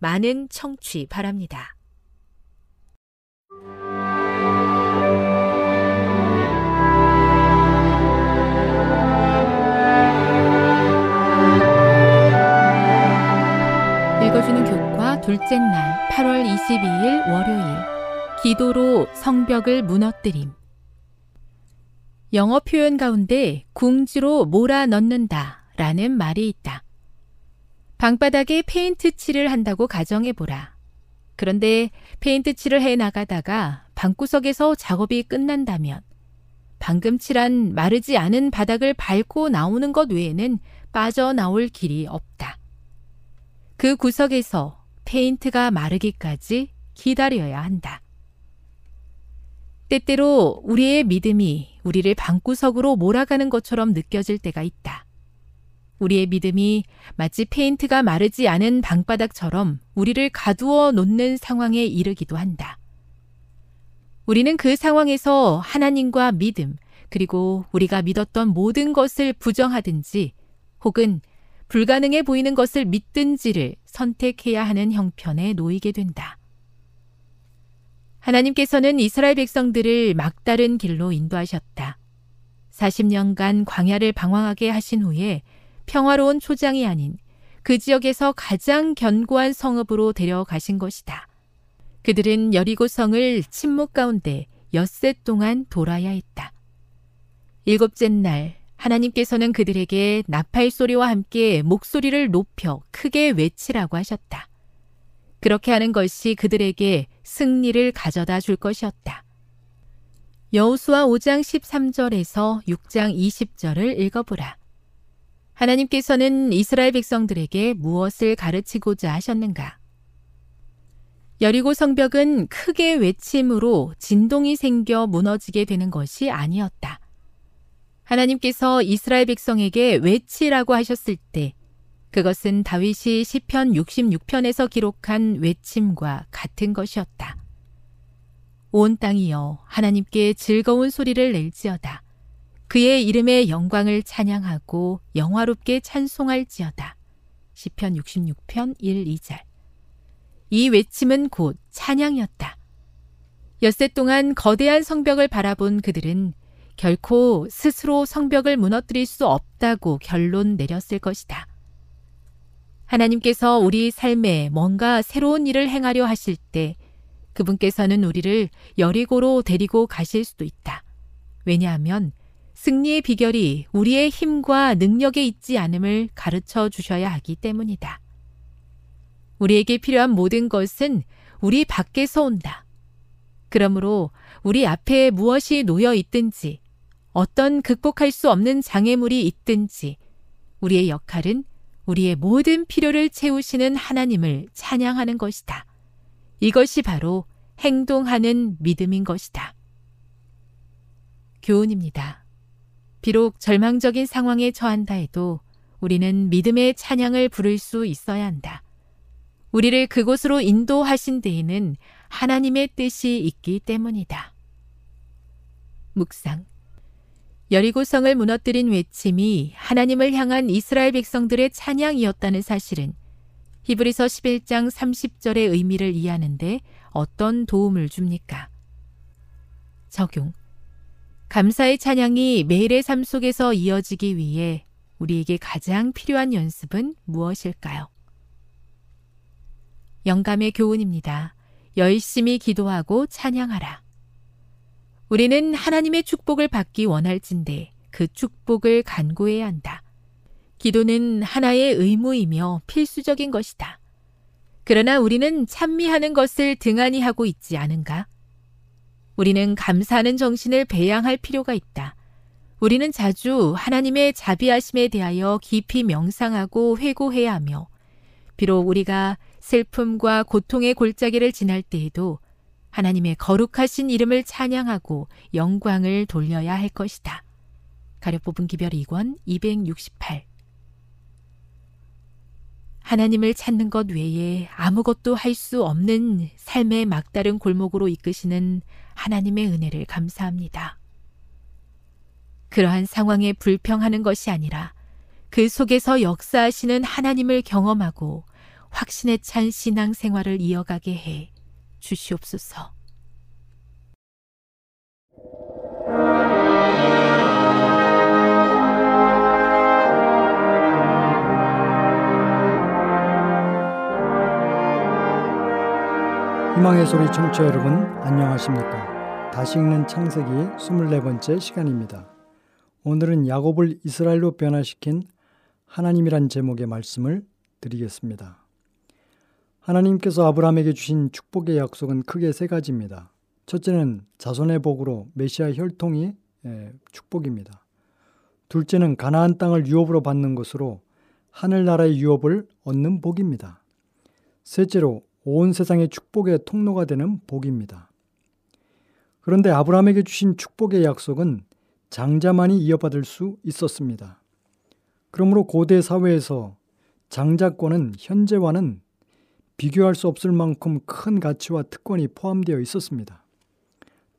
많은 청취 바랍니다. 읽어주는 교과 둘째 날 8월 22일 월요일 기도로 성벽을 무너뜨림 영어 표현 가운데 궁지로 몰아 넣는다 라는 말이 있다. 방바닥에 페인트 칠을 한다고 가정해 보라. 그런데 페인트 칠을 해 나가다가 방구석에서 작업이 끝난다면 방금 칠한 마르지 않은 바닥을 밟고 나오는 것 외에는 빠져나올 길이 없다. 그 구석에서 페인트가 마르기까지 기다려야 한다. 때때로 우리의 믿음이 우리를 방구석으로 몰아가는 것처럼 느껴질 때가 있다. 우리의 믿음이 마치 페인트가 마르지 않은 방바닥처럼 우리를 가두어 놓는 상황에 이르기도 한다. 우리는 그 상황에서 하나님과 믿음, 그리고 우리가 믿었던 모든 것을 부정하든지 혹은 불가능해 보이는 것을 믿든지를 선택해야 하는 형편에 놓이게 된다. 하나님께서는 이스라엘 백성들을 막다른 길로 인도하셨다. 40년간 광야를 방황하게 하신 후에 평화로운 초장이 아닌 그 지역에서 가장 견고한 성읍으로 데려가신 것이다. 그들은 여리고 성을 침묵 가운데 엿새 동안 돌아야 했다. 일곱째 날 하나님께서는 그들에게 나팔 소리와 함께 목소리를 높여 크게 외치라고 하셨다. 그렇게 하는 것이 그들에게 승리를 가져다 줄 것이었다. 여우수와 5장 13절에서 6장 20절을 읽어보라. 하나님께서는 이스라엘 백성들에게 무엇을 가르치고자 하셨는가? 여리고 성벽은 크게 외침으로 진동이 생겨 무너지게 되는 것이 아니었다. 하나님께서 이스라엘 백성에게 외치라고 하셨을 때 그것은 다윗이 시편 66편에서 기록한 외침과 같은 것이었다. 온 땅이여 하나님께 즐거운 소리를 낼지어다. 그의 이름의 영광을 찬양하고 영화롭게 찬송할지어다. 시편 66편 1, 2절. 이 외침은 곧 찬양이었다. 엿새 동안 거대한 성벽을 바라본 그들은 결코 스스로 성벽을 무너뜨릴 수 없다고 결론 내렸을 것이다. 하나님께서 우리 삶에 뭔가 새로운 일을 행하려 하실 때 그분께서는 우리를 여리고로 데리고 가실 수도 있다. 왜냐하면 승리의 비결이 우리의 힘과 능력에 있지 않음을 가르쳐 주셔야 하기 때문이다. 우리에게 필요한 모든 것은 우리 밖에서 온다. 그러므로 우리 앞에 무엇이 놓여 있든지, 어떤 극복할 수 없는 장애물이 있든지, 우리의 역할은 우리의 모든 필요를 채우시는 하나님을 찬양하는 것이다. 이것이 바로 행동하는 믿음인 것이다. 교훈입니다. 비록 절망적인 상황에 처한다 해도 우리는 믿음의 찬양을 부를 수 있어야 한다. 우리를 그곳으로 인도하신 데에는 하나님의 뜻이 있기 때문이다. 묵상. 여리고성을 무너뜨린 외침이 하나님을 향한 이스라엘 백성들의 찬양이었다는 사실은 히브리서 11장 30절의 의미를 이해하는데 어떤 도움을 줍니까? 적용. 감사의 찬양이 매일의 삶 속에서 이어지기 위해 우리에게 가장 필요한 연습은 무엇일까요? 영감의 교훈입니다. 열심히 기도하고 찬양하라. 우리는 하나님의 축복을 받기 원할진데 그 축복을 간구해야 한다. 기도는 하나의 의무이며 필수적인 것이다. 그러나 우리는 찬미하는 것을 등한히 하고 있지 않은가? 우리는 감사하는 정신을 배양할 필요가 있다. 우리는 자주 하나님의 자비하심에 대하여 깊이 명상하고 회고해야 하며, 비록 우리가 슬픔과 고통의 골짜기를 지날 때에도 하나님의 거룩하신 이름을 찬양하고 영광을 돌려야 할 것이다. 가려 뽑은 기별 2권 268 하나님을 찾는 것 외에 아무것도 할 수 없는 삶의 막다른 골목으로 이끄시는 하나님의 은혜를 감사합니다. 그러한 상황에 불평하는 것이 아니라 그 속에서 역사하시는 하나님을 경험하고 확신에 찬 신앙 생활을 이어가게 해 주시옵소서. 희망의 소리 청취자 여러분 안녕하십니까? 다시 읽는 창세기 24번째 시간입니다. 오늘은 야곱을 이스라엘로 변화시킨 하나님이란 제목의 말씀을 드리겠습니다. 하나님께서 아브라함에게 주신 축복의 약속은 크게 세 가지입니다. 첫째는 자손의 복으로 메시아 혈통이 예, 축복입니다. 둘째는 가나안 땅을 유업으로 받는 것으로 하늘나라의 유업을 얻는 복입니다. 셋째로 온 세상의 축복의 통로가 되는 복입니다. 그런데 아브라함에게 주신 축복의 약속은 장자만이 이어받을 수 있었습니다. 그러므로 고대 사회에서 장자권은 현재와는 비교할 수 없을 만큼 큰 가치와 특권이 포함되어 있었습니다.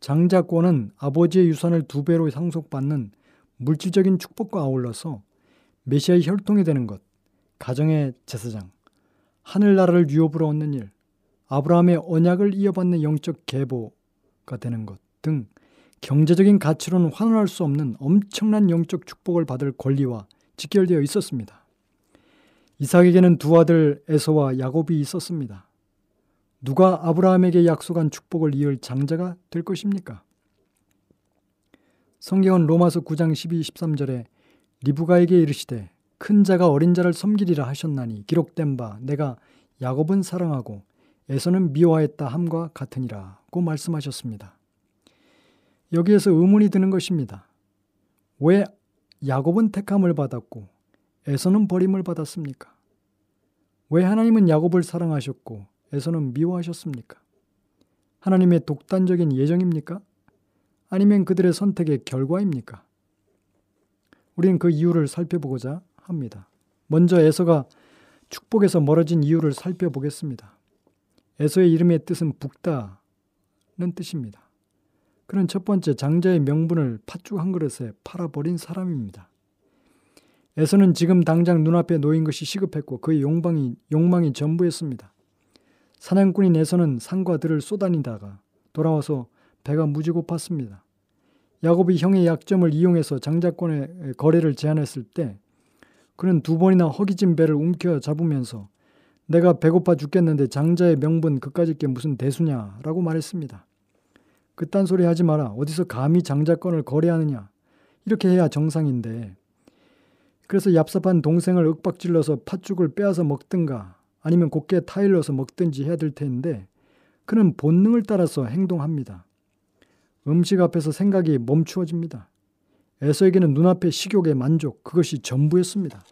장자권은 아버지의 유산을 두 배로 상속받는 물질적인 축복과 아울러서 메시아의 혈통이 되는 것, 가정의 제사장, 하늘나라를 유업으로 얻는 일, 아브라함의 언약을 이어받는 영적 계보가 되는 것 등 경제적인 가치로는 환원할 수 없는 엄청난 영적 축복을 받을 권리와 직결되어 있었습니다. 이삭에게는 두 아들 에서와 야곱이 있었습니다. 누가 아브라함에게 약속한 축복을 이을 장자가 될 것입니까? 성경은 로마서 9장 12, 13절에 리브가에게 이르시되 큰 자가 어린 자를 섬기리라 하셨나니 기록된 바 내가 야곱은 사랑하고 에서는 미워했다 함과 같으니라고 말씀하셨습니다. 여기에서 의문이 드는 것입니다. 왜 야곱은 택함을 받았고 에서는 버림을 받았습니까? 왜 하나님은 야곱을 사랑하셨고 에서는 미워하셨습니까? 하나님의 독단적인 예정입니까? 아니면 그들의 선택의 결과입니까? 우리는 그 이유를 살펴보고자 합니다. 먼저 에서가 축복에서 멀어진 이유를 살펴보겠습니다. 에서의 이름의 뜻은 북다는 뜻입니다. 그는 첫 번째 장자의 명분을 팥죽 한 그릇에 팔아버린 사람입니다. 에서는 지금 당장 눈앞에 놓인 것이 시급했고 그의 욕망이, 욕망이 전부였습니다. 사냥꾼인 에서는 산과 들을 쏘다니다가 돌아와서 배가 무지 고팠습니다. 야곱이 형의 약점을 이용해서 장자권의 거래를 제안했을 때 그는 두 번이나 허기진 배를 움켜 잡으면서 내가 배고파 죽겠는데 장자의 명분 그까짓 게 무슨 대수냐라고 말했습니다. 그딴 소리 하지 마라. 어디서 감히 장자권을 거래하느냐. 이렇게 해야 정상인데. 그래서 얍삽한 동생을 윽박질러서 팥죽을 빼앗아 먹든가 아니면 곱게 타일러서 먹든지 해야 될 텐데 그는 본능을 따라서 행동합니다. 음식 앞에서 생각이 멈추어집니다. 에서에게는 눈앞의 식욕의 만족, 그것이 전부였습니다.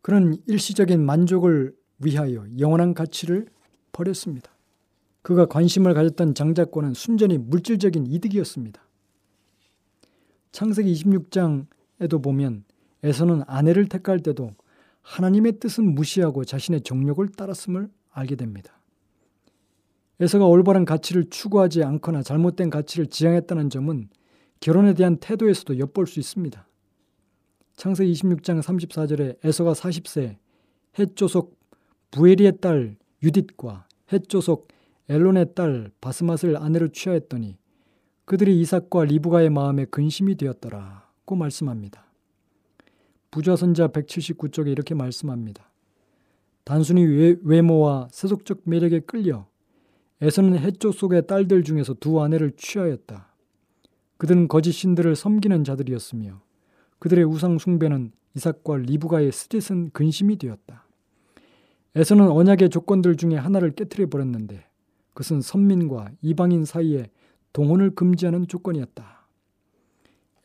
그는 일시적인 만족을 위하여 영원한 가치를 버렸습니다. 그가 관심을 가졌던 장자권은 순전히 물질적인 이득이었습니다. 창세기 26장에도 보면 에서는 아내를 택할 때도 하나님의 뜻은 무시하고 자신의 정욕을 따랐음을 알게 됩니다. 에서가 올바른 가치를 추구하지 않거나 잘못된 가치를 지향했다는 점은 결혼에 대한 태도에서도 엿볼 수 있습니다. 창세기 26장 34절에 에서가 40세 헷조속 부에리의 딸 유딧과 헷조속 엘론의 딸 바스맛을 아내로 취하였더니 그들이 이삭과 리브가의 마음에 근심이 되었더라고 말씀합니다. 부좌선자 179쪽에 이렇게 말씀합니다. 단순히 외모와 세속적 매력에 끌려 에서는 해쪽 속의 딸들 중에서 두 아내를 취하였다. 그들은 거짓 신들을 섬기는 자들이었으며 그들의 우상 숭배는 이삭과 리브가의 스짓은 근심이 되었다. 에서는 언약의 조건들 중에 하나를 깨뜨려 버렸는데 그것은 선민과 이방인 사이에 동혼을 금지하는 조건이었다.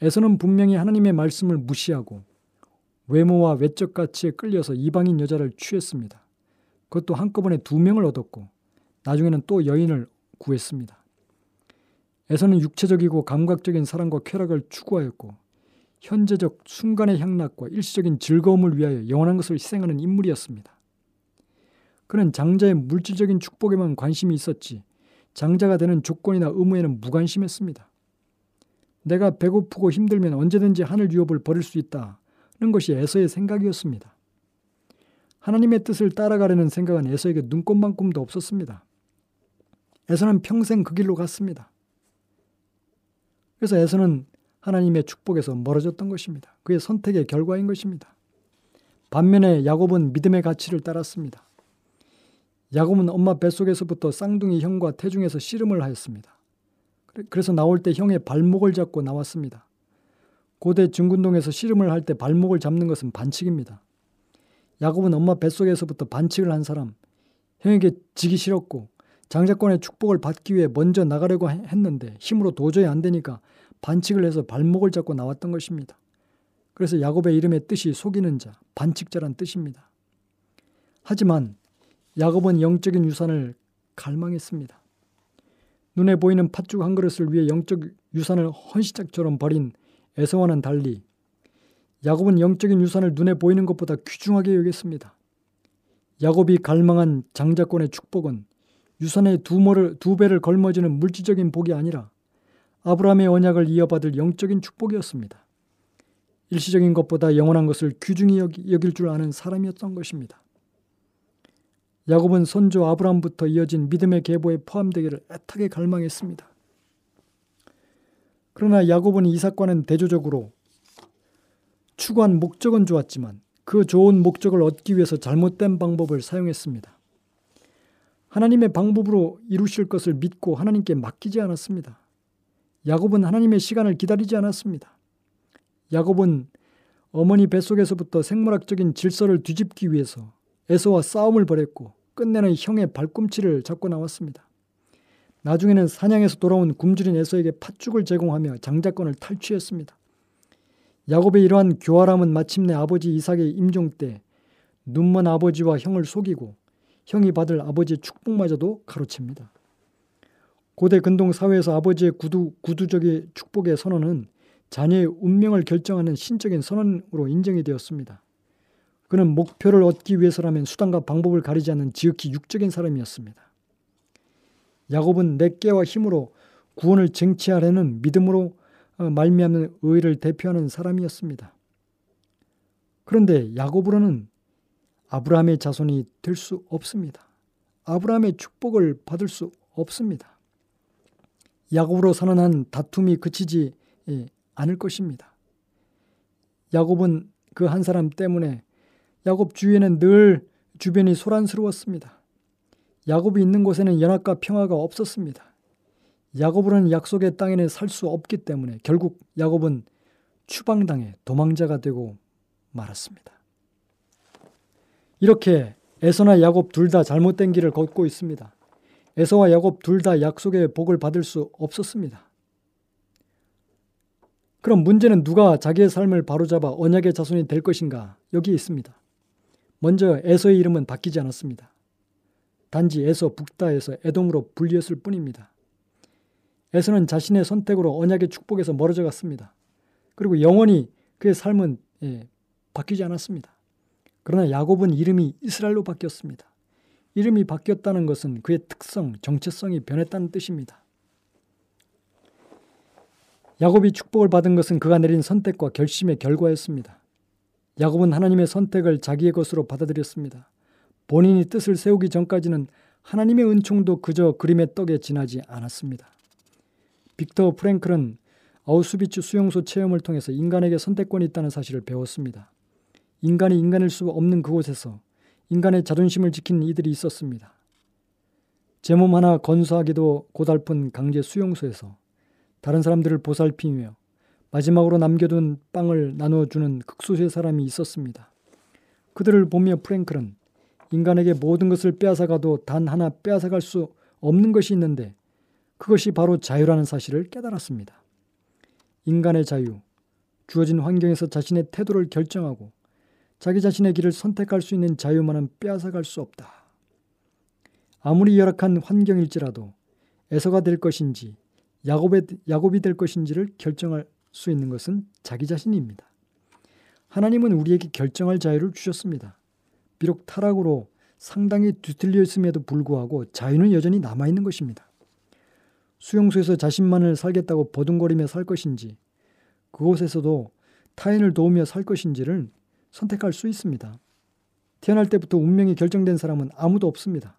에서는 분명히 하나님의 말씀을 무시하고 외모와 외적 가치에 끌려서 이방인 여자를 취했습니다. 그것도 한꺼번에 두 명을 얻었고 나중에는 또 여인을 구했습니다. 에서는 육체적이고 감각적인 사랑과 쾌락을 추구하였고 현재적 순간의 향락과 일시적인 즐거움을 위하여 영원한 것을 희생하는 인물이었습니다. 그는 장자의 물질적인 축복에만 관심이 있었지 장자가 되는 조건이나 의무에는 무관심했습니다. 내가 배고프고 힘들면 언제든지 하늘 유업을 버릴 수 있다는 것이 에서의 생각이었습니다. 하나님의 뜻을 따라가려는 생각은 에서에게 눈꼽만큼도 없었습니다. 에서는 평생 그 길로 갔습니다. 그래서 에서는 하나님의 축복에서 멀어졌던 것입니다. 그의 선택의 결과인 것입니다. 반면에 야곱은 믿음의 가치를 따랐습니다. 야곱은 엄마 뱃속에서부터 쌍둥이 형과 태중에서 씨름을 하였습니다. 그래서 나올 때 형의 발목을 잡고 나왔습니다. 고대 중군동에서 씨름을 할 때 발목을 잡는 것은 반칙입니다. 야곱은 엄마 뱃속에서부터 반칙을 한 사람, 형에게 지기 싫었고 장자권의 축복을 받기 위해 먼저 나가려고 했는데 힘으로 도저히 안 되니까 반칙을 해서 발목을 잡고 나왔던 것입니다. 그래서 야곱의 이름의 뜻이 속이는 자, 반칙자란 뜻입니다. 하지만 야곱은 영적인 유산을 갈망했습니다. 눈에 보이는 팥죽 한 그릇을 위해 영적 유산을 헌시짝처럼 버린 에서와는 달리 야곱은 영적인 유산을 눈에 보이는 것보다 귀중하게 여겼습니다. 야곱이 갈망한 장자권의 축복은 유산의 두, 모를, 두 배를 걸머지는 물질적인 복이 아니라 아브라함의 언약을 이어받을 영적인 축복이었습니다. 일시적인 것보다 영원한 것을 귀중히 여길 줄 아는 사람이었던 것입니다. 야곱은 선조 아브라함부터 이어진 믿음의 계보에 포함되기를 애타게 갈망했습니다. 그러나 야곱은 이삭과는 대조적으로 추구한 목적은 좋았지만 그 좋은 목적을 얻기 위해서 잘못된 방법을 사용했습니다. 하나님의 방법으로 이루실 것을 믿고 하나님께 맡기지 않았습니다. 야곱은 하나님의 시간을 기다리지 않았습니다. 야곱은 어머니 뱃속에서부터 생물학적인 질서를 뒤집기 위해서 에서와 싸움을 벌였고 끝내는 형의 발꿈치를 잡고 나왔습니다. 나중에는 사냥에서 돌아온 굶주린 에서에게 팥죽을 제공하며 장자권을 탈취했습니다. 야곱의 이러한 교활함은 마침내 아버지 이삭의 임종 때 눈먼 아버지와 형을 속이고 형이 받을 아버지의 축복마저도 가로챕니다. 고대 근동 사회에서 아버지의 구두, 구두적인 축복의 선언은 자녀의 운명을 결정하는 신적인 선언으로 인정이 되었습니다. 그는 목표를 얻기 위해서라면 수단과 방법을 가리지 않는 지극히 육적인 사람이었습니다. 야곱은 내깨와 힘으로 구원을 쟁취하려는 믿음으로 어, 말미암는 의를 대표하는 사람이었습니다. 그런데 야곱으로는 아브라함의 자손이 될 수 없습니다. 아브라함의 축복을 받을 수 없습니다. 야곱으로 선언한 다툼이 그치지 예, 않을 것입니다. 야곱은 그 한 사람 때문에 야곱 주위에는 늘 주변이 소란스러웠습니다. 야곱이 있는 곳에는 연합과 평화가 없었습니다. 야곱으로는 약속의 땅에는 살 수 없기 때문에 결국 야곱은 추방당해 도망자가 되고 말았습니다. 이렇게 에서나 야곱 둘 다 잘못된 길을 걷고 있습니다. 에서와 야곱 둘 다 약속의 복을 받을 수 없었습니다. 그럼 문제는 누가 자기의 삶을 바로잡아 언약의 자손이 될 것인가? 여기에 있습니다. 먼저 에서의 이름은 바뀌지 않았습니다. 단지 에서 북다에서 에돔으로 분리했을 뿐입니다. 에서는 자신의 선택으로 언약의 축복에서 멀어져 갔습니다. 그리고 영원히 그의 삶은 예, 바뀌지 않았습니다. 그러나 야곱은 이름이 이스라엘로 바뀌었습니다. 이름이 바뀌었다는 것은 그의 특성, 정체성이 변했다는 뜻입니다. 야곱이 축복을 받은 것은 그가 내린 선택과 결심의 결과였습니다. 야곱은 하나님의 선택을 자기의 것으로 받아들였습니다. 본인이 뜻을 세우기 전까지는 하나님의 은총도 그저 그림의 떡에 지나지 않았습니다. 빅터 프랭클은 아우스비츠 수용소 체험을 통해서 인간에게 선택권이 있다는 사실을 배웠습니다. 인간이 인간일 수 없는 그곳에서 인간의 자존심을 지키는 이들이 있었습니다. 제 몸 하나 건수하기도 고달픈 강제 수용소에서 다른 사람들을 보살피며 마지막으로 남겨둔 빵을 나누어주는 극소수의 사람이 있었습니다. 그들을 보며 프랭클은 인간에게 모든 것을 빼앗아가도 단 하나 빼앗아갈 수 없는 것이 있는데 그것이 바로 자유라는 사실을 깨달았습니다. 인간의 자유, 주어진 환경에서 자신의 태도를 결정하고 자기 자신의 길을 선택할 수 있는 자유만은 빼앗아갈 수 없다. 아무리 열악한 환경일지라도 에서가 될 것인지 야곱의, 야곱이 될 것인지를 결정할 수 있는 것은 자기 자신입니다. 하나님은 우리에게 결정할 자유를 주셨습니다. 비록 타락으로 상당히 뒤틀려 있음에도 불구하고 자유는 여전히 남아있는 것입니다. 수용소에서 자신만을 살겠다고 버둥거리며 살 것인지 그곳에서도 타인을 도우며 살 것인지를 선택할 수 있습니다. 태어날 때부터 운명이 결정된 사람은 아무도 없습니다.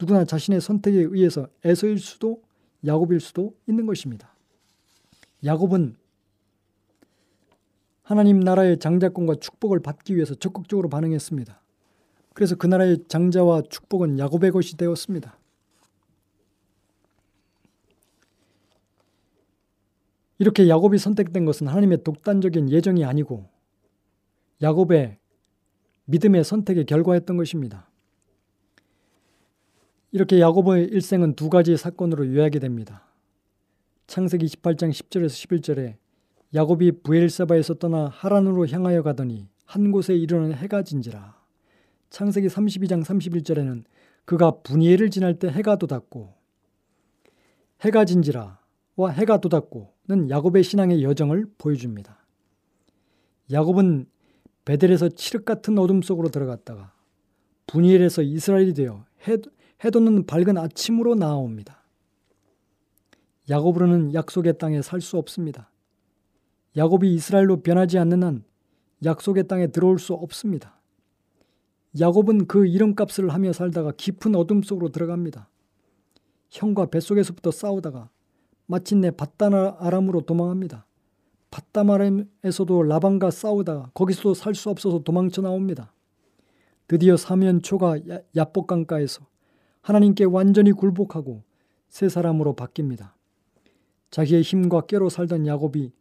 누구나 자신의 선택에 의해서 에서일 수도 야곱일 수도 있는 것입니다. 야곱은 하나님 나라의 장자권과 축복을 받기 위해서 적극적으로 반응했습니다. 그래서 그 나라의 장자와 축복은 야곱의 것이 되었습니다. 이렇게 야곱이 선택된 것은 하나님의 독단적인 예정이 아니고 야곱의 믿음의 선택의 결과였던 것입니다. 이렇게 야곱의 일생은 두 가지 사건으로 요약이 됩니다. 창세기 28장 10절에서 11절에 야곱이 부엘사바에서 떠나 하란으로 향하여 가더니 한 곳에 이르는 해가 진지라. 창세기 32장 31절에는 그가 분이엘을 지날 때 해가 돋았고 해가 진지라와 해가 돋았고는 야곱의 신앙의 여정을 보여줍니다. 야곱은 베델에서 칠흑 같은 어둠 속으로 들어갔다가 분이엘에서 이스라엘이 되어 해, 해돋는 밝은 아침으로 나아옵니다. 야곱으로는 약속의 땅에 살 수 없습니다. 야곱이 이스라엘로 변하지 않는 한 약속의 땅에 들어올 수 없습니다. 야곱은 그 이름값을 하며 살다가 깊은 어둠 속으로 들어갑니다. 형과 뱃속에서부터 싸우다가 마침내 바다나 아람으로 도망합니다. 바다마람에서도 라반과 싸우다가 거기서도 살 수 없어서 도망쳐 나옵니다. 드디어 사면초가 야복강가에서 하나님께 완전히 굴복하고 새 사람으로 바뀝니다. 자기의 힘과 깨로 살던 야곱이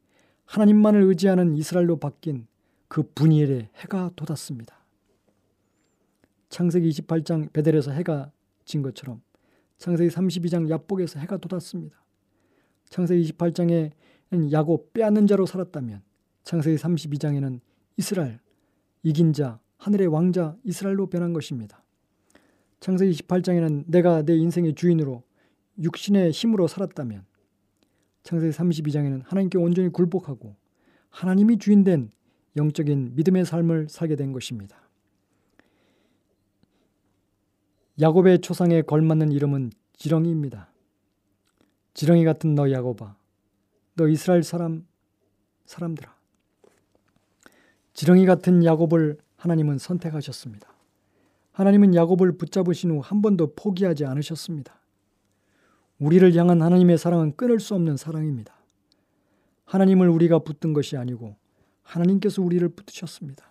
하나님만을 의지하는 이스라엘로 바뀐 그 분이엘에 해가 돋았습니다. 창세기 28장 베델에서 해가 진 것처럼 창세기 32장 야복에서 해가 돋았습니다. 창세기 28장에는 야곱 빼앗는 자로 살았다면 창세기 32장에는 이스라엘 이긴 자 하늘의 왕자 이스라엘로 변한 것입니다. 창세기 28장에는 내가 내 인생의 주인으로 육신의 힘으로 살았다면 창세기 32장에는 하나님께 온전히 굴복하고 하나님이 주인된 영적인 믿음의 삶을 살게 된 것입니다. 야곱의 초상에 걸맞는 이름은 지렁이입니다. 지렁이 같은 너 야곱아, 너 이스라엘 사람 사람들아. 지렁이 같은 야곱을 하나님은 선택하셨습니다. 하나님은 야곱을 붙잡으신 후 한 번도 포기하지 않으셨습니다. 우리를 향한 하나님의 사랑은 끊을 수 없는 사랑입니다. 하나님을 우리가 붙든 것이 아니고 하나님께서 우리를 붙으셨습니다.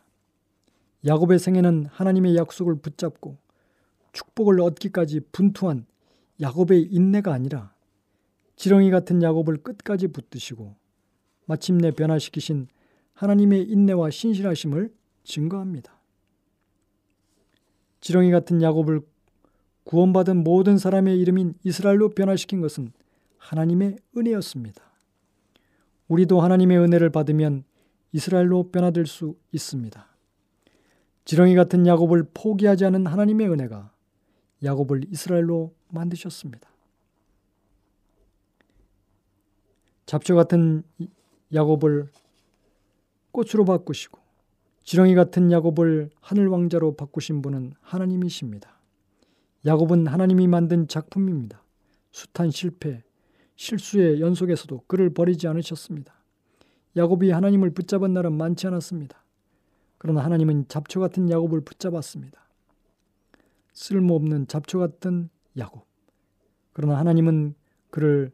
야곱의 생애는 하나님의 약속을 붙잡고 축복을 얻기까지 분투한 야곱의 인내가 아니라 지렁이 같은 야곱을 끝까지 붙드시고 마침내 변화시키신 하나님의 인내와 신실하심을 증거합니다. 지렁이 같은 야곱을 구원받은 모든 사람의 이름인 이스라엘로 변화시킨 것은 하나님의 은혜였습니다. 우리도 하나님의 은혜를 받으면 이스라엘로 변화될 수 있습니다. 지렁이 같은 야곱을 포기하지 않은 하나님의 은혜가 야곱을 이스라엘로 만드셨습니다. 잡초 같은 야곱을 꽃으로 바꾸시고 지렁이 같은 야곱을 하늘 왕자로 바꾸신 분은 하나님이십니다. 야곱은 하나님이 만든 작품입니다. 숱한 실패, 실수의 연속에서도 그를 버리지 않으셨습니다. 야곱이 하나님을 붙잡은 날은 많지 않았습니다. 그러나 하나님은 잡초 같은 야곱을 붙잡았습니다. 쓸모없는 잡초 같은 야곱. 그러나 하나님은 그를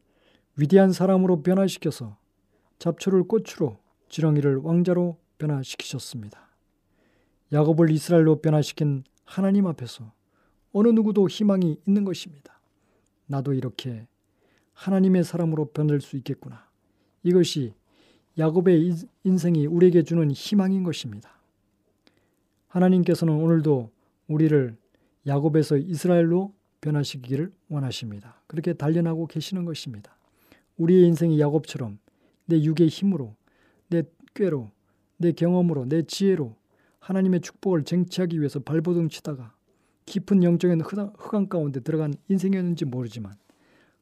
위대한 사람으로 변화시켜서 잡초를 꽃으로 지렁이를 왕자로 변화시키셨습니다. 야곱을 이스라엘로 변화시킨 하나님 앞에서 어느 누구도 희망이 있는 것입니다. 나도 이렇게 하나님의 사람으로 변할 수 있겠구나. 이것이 야곱의 인생이 우리에게 주는 희망인 것입니다. 하나님께서는 오늘도 우리를 야곱에서 이스라엘로 변화시키기를 원하십니다. 그렇게 단련하고 계시는 것입니다. 우리의 인생이 야곱처럼 내 육의 힘으로, 내 꾀로, 내 경험으로, 내 지혜로 하나님의 축복을 쟁취하기 위해서 발버둥 치다가 깊은 영적인 흑암 가운데 들어간 인생이었는지 모르지만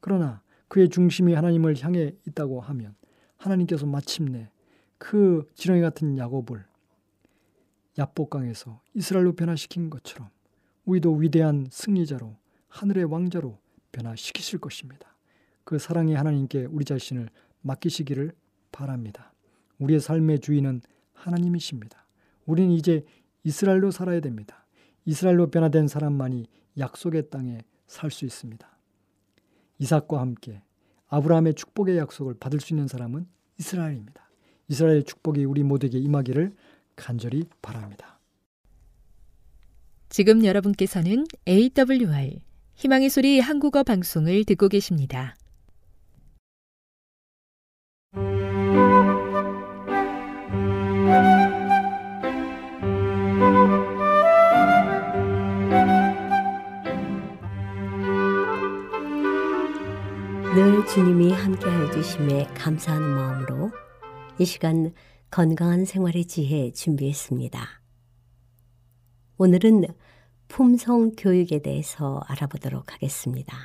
그러나 그의 중심이 하나님을 향해 있다고 하면 하나님께서 마침내 그 지렁이 같은 야곱을 야복강에서 이스라엘로 변화시킨 것처럼 우리도 위대한 승리자로 하늘의 왕자로 변화시키실 것입니다. 그 사랑의 하나님께 우리 자신을 맡기시기를 바랍니다. 우리의 삶의 주인은 하나님이십니다. 우리는 이제 이스라엘로 살아야 됩니다. 이스라엘로 변화된 사람만이 약속의 땅에 살 수 있습니다. 이삭과 함께 아브라함의 축복의 약속을 받을 수 있는 사람은 이스라엘입니다. 이스라엘의 축복이 우리 모두에게 임하기를 간절히 바랍니다. 지금 여러분께서는 AWR 희망의 소리 한국어 방송을 듣고 계십니다. 주님이 함께하여 주심에 감사하는 마음으로 이 시간 건강한 생활의 지혜 준비했습니다. 오늘은 품성 교육에 대해서 알아보도록 하겠습니다.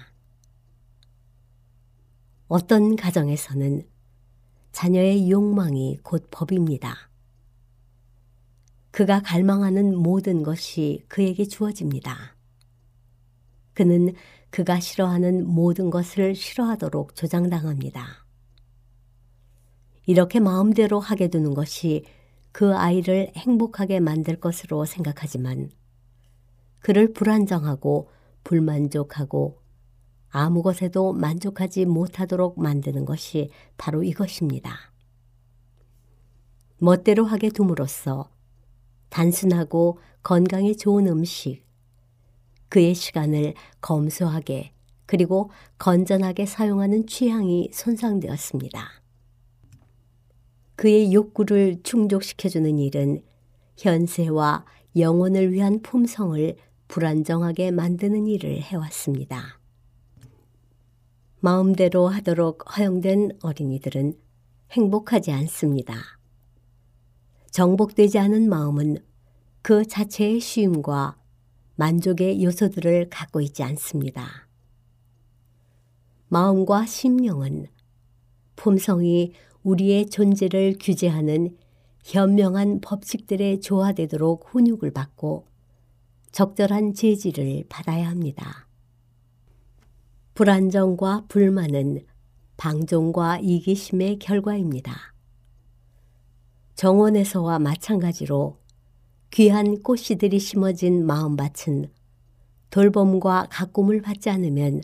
어떤 가정에서는 자녀의 욕망이 곧 법입니다. 그가 갈망하는 모든 것이 그에게 주어집니다. 그는 그가 싫어하는 모든 것을 싫어하도록 조장당합니다. 이렇게 마음대로 하게 두는 것이 그 아이를 행복하게 만들 것으로 생각하지만 그를 불안정하고 불만족하고 아무 것에도 만족하지 못하도록 만드는 것이 바로 이것입니다. 멋대로 하게 둠으로써 단순하고 건강에 좋은 음식, 그의 시간을 검소하게 그리고 건전하게 사용하는 취향이 손상되었습니다. 그의 욕구를 충족시켜주는 일은 현세와 영혼을 위한 품성을 불안정하게 만드는 일을 해왔습니다. 마음대로 하도록 허용된 어린이들은 행복하지 않습니다. 정복되지 않은 마음은 그 자체의 쉬움과 만족의 요소들을 갖고 있지 않습니다. 마음과 심령은 품성이 우리의 존재를 규제하는 현명한 법칙들에 조화되도록 훈육을 받고 적절한 제지를 받아야 합니다. 불안정과 불만은 방종과 이기심의 결과입니다. 정원에서와 마찬가지로 귀한 꽃씨들이 심어진 마음밭은 돌봄과 가꿈을 받지 않으면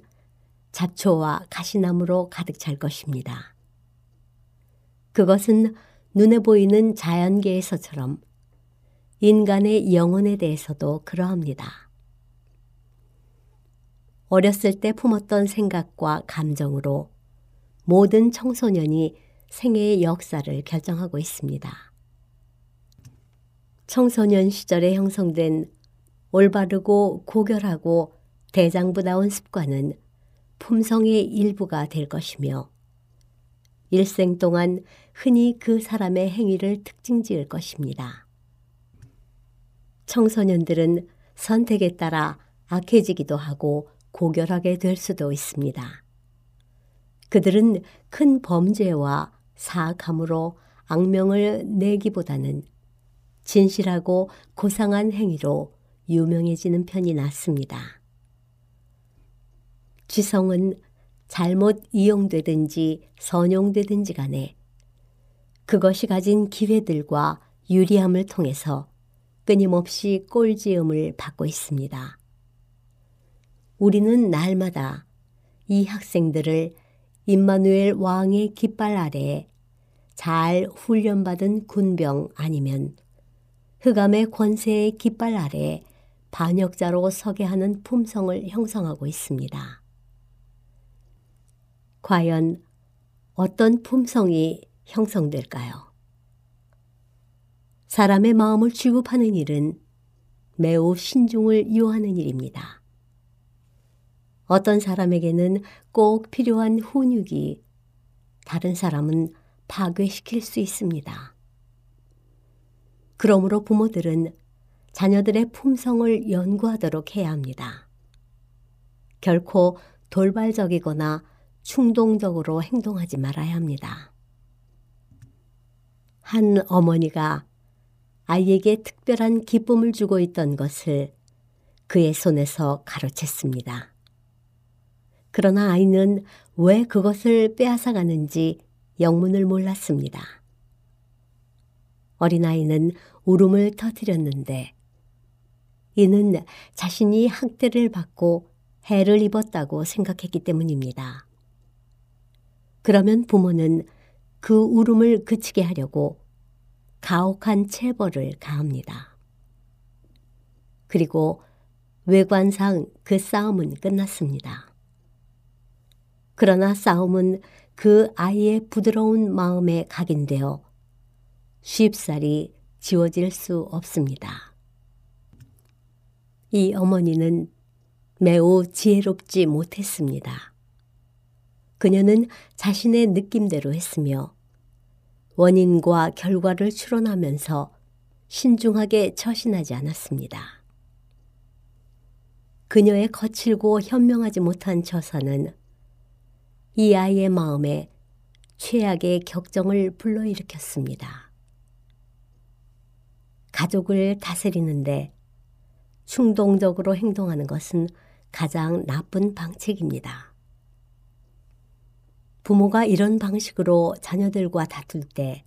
잡초와 가시나무로 가득 찰 것입니다. 그것은 눈에 보이는 자연계에서처럼 인간의 영혼에 대해서도 그러합니다. 어렸을 때 품었던 생각과 감정으로 모든 청소년이 생애의 역사를 결정하고 있습니다. 청소년 시절에 형성된 올바르고 고결하고 대장부다운 습관은 품성의 일부가 될 것이며 일생 동안 흔히 그 사람의 행위를 특징 지을 것입니다. 청소년들은 선택에 따라 악해지기도 하고 고결하게 될 수도 있습니다. 그들은 큰 범죄와 사악함으로 악명을 내기보다는 진실하고 고상한 행위로 유명해지는 편이 낫습니다. 지성은 잘못 이용되든지 선용되든지 간에 그것이 가진 기회들과 유리함을 통해서 끊임없이 꼴지음을 받고 있습니다. 우리는 날마다 이 학생들을 임마누엘 왕의 깃발 아래에 잘 훈련받은 군병 아니면 흑암의 권세의 깃발 아래 반역자로 서게 하는 품성을 형성하고 있습니다. 과연 어떤 품성이 형성될까요? 사람의 마음을 취급하는 일은 매우 신중을 요하는 일입니다. 어떤 사람에게는 꼭 필요한 훈육이 다른 사람은 파괴시킬 수 있습니다. 그러므로 부모들은 자녀들의 품성을 연구하도록 해야 합니다. 결코 돌발적이거나 충동적으로 행동하지 말아야 합니다. 한 어머니가 아이에게 특별한 기쁨을 주고 있던 것을 그의 손에서 가로챘습니다. 그러나 아이는 왜 그것을 빼앗아가는지 영문을 몰랐습니다. 어린아이는 울음을 터뜨렸는데 이는 자신이 학대를 받고 해를 입었다고 생각했기 때문입니다. 그러면 부모는 그 울음을 그치게 하려고 가혹한 체벌을 가합니다. 그리고 외관상 그 싸움은 끝났습니다. 그러나 싸움은 그 아이의 부드러운 마음에 각인되어 쉽사리 지워질 수 없습니다. 이 어머니는 매우 지혜롭지 못했습니다. 그녀는 자신의 느낌대로 했으며 원인과 결과를 추론하면서 신중하게 처신하지 않았습니다. 그녀의 거칠고 현명하지 못한 처사는 이 아이의 마음에 최악의 격정을 불러일으켰습니다. 가족을 다스리는데 충동적으로 행동하는 것은 가장 나쁜 방책입니다. 부모가 이런 방식으로 자녀들과 다툴 때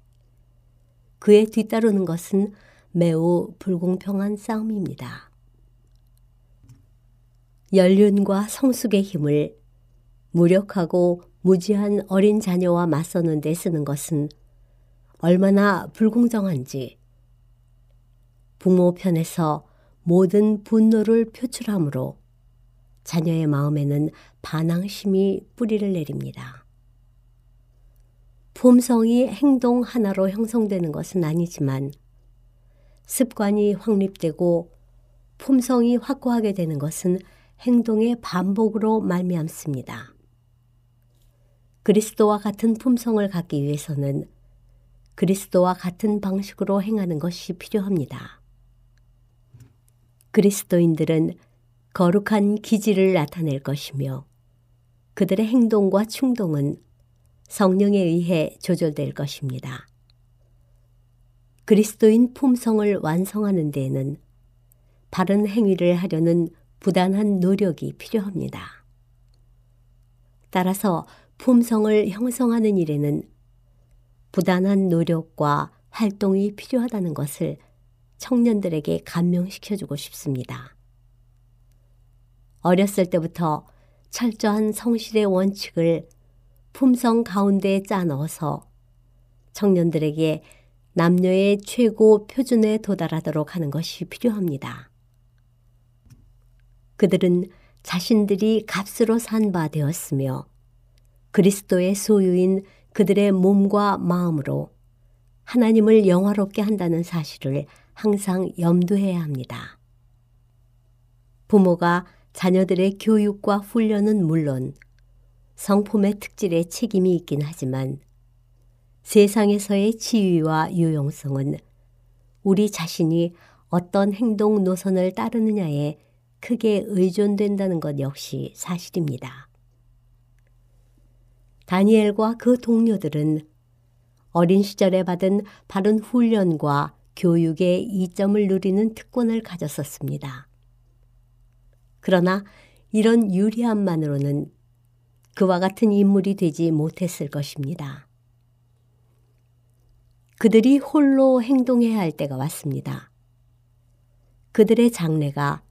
그에 뒤따르는 것은 매우 불공평한 싸움입니다. 연륜과 성숙의 힘을 무력하고 무지한 어린 자녀와 맞서는 데 쓰는 것은 얼마나 불공정한지 부모 편에서 모든 분노를 표출하므로 자녀의 마음에는 반항심이 뿌리를 내립니다. 품성이 행동 하나로 형성되는 것은 아니지만 습관이 확립되고 품성이 확고하게 되는 것은 행동의 반복으로 말미암습니다. 그리스도와 같은 품성을 갖기 위해서는 그리스도와 같은 방식으로 행하는 것이 필요합니다. 그리스도인들은 거룩한 기질을 나타낼 것이며 그들의 행동과 충동은 성령에 의해 조절될 것입니다. 그리스도인 품성을 완성하는 데에는 바른 행위를 하려는 부단한 노력이 필요합니다. 따라서 품성을 형성하는 일에는 부단한 노력과 활동이 필요하다는 것을 청년들에게 감명시켜주고 싶습니다. 어렸을 때부터 철저한 성실의 원칙을 품성 가운데 짜 넣어서 청년들에게 남녀의 최고 표준에 도달하도록 하는 것이 필요합니다. 그들은 자신들이 값으로 산 바 되었으며 그리스도의 소유인 그들의 몸과 마음으로 하나님을 영화롭게 한다는 사실을 항상 염두해야 합니다. 부모가 자녀들의 교육과 훈련은 물론 성품의 특질에 책임이 있긴 하지만 세상에서의 지위와 유용성은 우리 자신이 어떤 행동 노선을 따르느냐에 크게 의존된다는 것 역시 사실입니다. 다니엘과 그 동료들은 어린 시절에 받은 바른 훈련과 교육의 이점을 누리는 특권을 가졌었습니다. 그러나 이런 유리함만으로는 그와 같은 인물이 되지 못했을 것입니다. 그들이 홀로 행동해야 할 때가 왔습니다. 그들의 장래가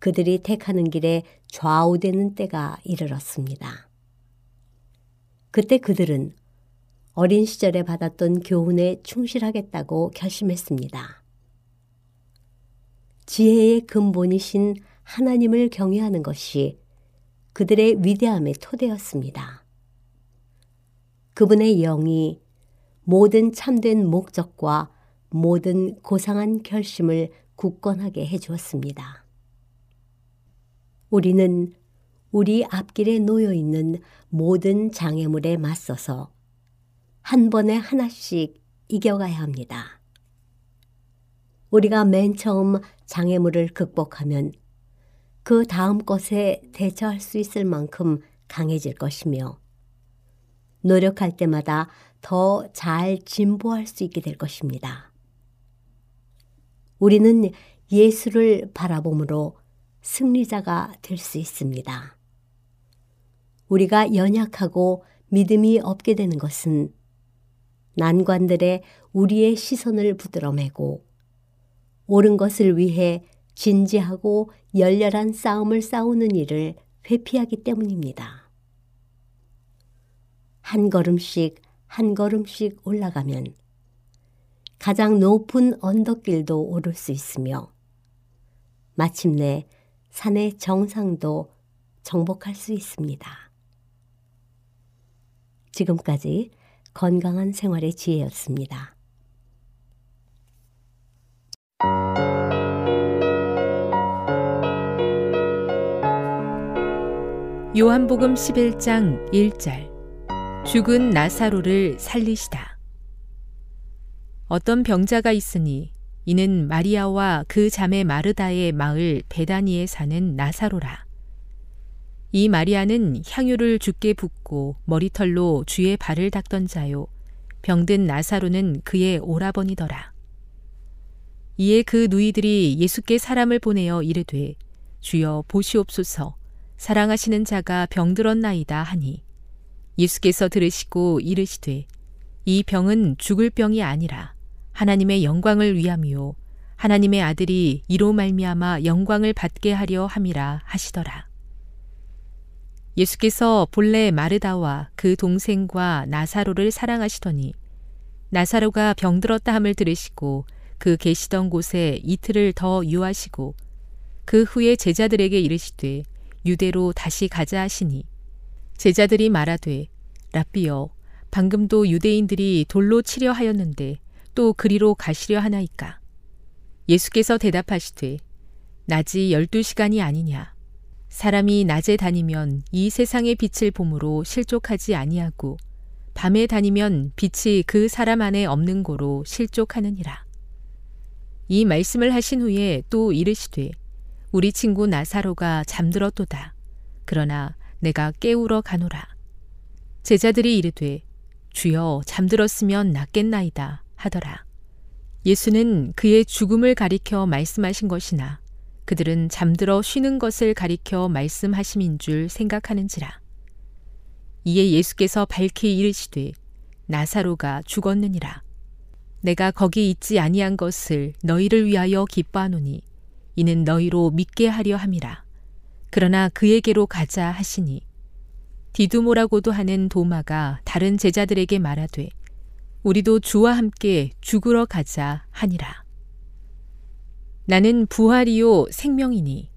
그들이 택하는 길에 좌우되는 때가 이르렀습니다. 그때 그들은 어린 시절에 받았던 교훈에 충실하겠다고 결심했습니다. 지혜의 근본이신 하나님을 경외하는 것이 그들의 위대함의 토대였습니다. 그분의 영이 모든 참된 목적과 모든 고상한 결심을 굳건하게 해주었습니다. 우리는 우리 앞길에 놓여 있는 모든 장애물에 맞서서 한 번에 하나씩 이겨가야 합니다. 우리가 맨 처음 장애물을 극복하면 그 다음 것에 대처할 수 있을 만큼 강해질 것이며 노력할 때마다 더 잘 진보할 수 있게 될 것입니다. 우리는 예수를 바라봄으로 승리자가 될 수 있습니다. 우리가 연약하고 믿음이 없게 되는 것은 난관들에 우리의 시선을 부드러매고 옳은 것을 위해 진지하고 열렬한 싸움을 싸우는 일을 회피하기 때문입니다. 한 걸음씩 한 걸음씩 올라가면 가장 높은 언덕길도 오를 수 있으며 마침내 산의 정상도 정복할 수 있습니다. 지금까지 건강한 생활의 지혜였습니다. 요한복음 11장 1절 죽은 나사로를 살리시다. 어떤 병자가 있으니 이는 마리아와 그 자매 마르다의 마을 베다니에 사는 나사로라. 이 마리아는 향유를 죽게 붓고 머리털로 주의 발을 닦던 자요. 병든 나사로는 그의 오라버니더라. 이에 그 누이들이 예수께 사람을 보내어 이르되 주여 보시옵소서 사랑하시는 자가 병들었나이다 하니 예수께서 들으시고 이르시되 이 병은 죽을 병이 아니라 하나님의 영광을 위함이요 하나님의 아들이 이로 말미암아 영광을 받게 하려 함이라 하시더라. 예수께서 본래 마르다와 그 동생과 나사로를 사랑하시더니 나사로가 병들었다 함을 들으시고 그 계시던 곳에 이틀을 더 유하시고 그 후에 제자들에게 이르시되 유대로 다시 가자 하시니 제자들이 말하되 라비여 방금도 유대인들이 돌로 치려 하였는데 또 그리로 가시려 하나이까? 예수께서 대답하시되 낮이 열두 시간이 아니냐 사람이 낮에 다니면 이 세상의 빛을 봄으로 실족하지 아니하고 밤에 다니면 빛이 그 사람 안에 없는 고로 실족하느니라. 이 말씀을 하신 후에 또 이르시되 우리 친구 나사로가 잠들었도다. 그러나 내가 깨우러 가노라. 제자들이 이르되 주여 잠들었으면 낫겠나이다 하더라. 예수는 그의 죽음을 가리켜 말씀하신 것이나 그들은 잠들어 쉬는 것을 가리켜 말씀하심인 줄 생각하는지라. 이에 예수께서 밝히 이르시되 나사로가 죽었느니라. 내가 거기 있지 아니한 것을 너희를 위하여 기뻐하노니 이는 너희로 믿게 하려 함이라. 그러나 그에게로 가자 하시니 디두모라고도 하는 도마가 다른 제자들에게 말하되 우리도 주와 함께 죽으러 가자 하니라. 나는 부활이요 생명이니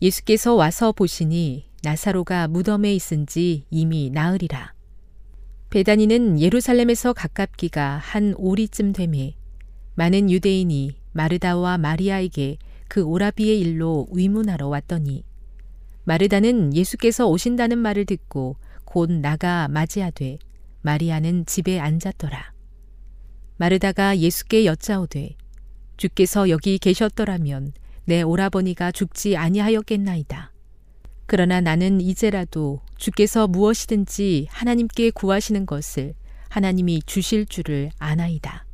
예수께서 와서 보시니 나사로가 무덤에 있은지 이미 나으리라. 베다니는 예루살렘에서 가깝기가 한 오리쯤 되매 많은 유대인이 마르다와 마리아에게 그 오라비의 일로 위문하러 왔더니 마르다는 예수께서 오신다는 말을 듣고 곧 나가 맞이하되 마리아는 집에 앉았더라. 마르다가 예수께 여짜오되 주께서 여기 계셨더라면 내 오라버니가 죽지 아니하였겠나이다. 그러나 나는 이제라도 주께서 무엇이든지 하나님께 구하시는 것을 하나님이 주실 줄을 아나이다.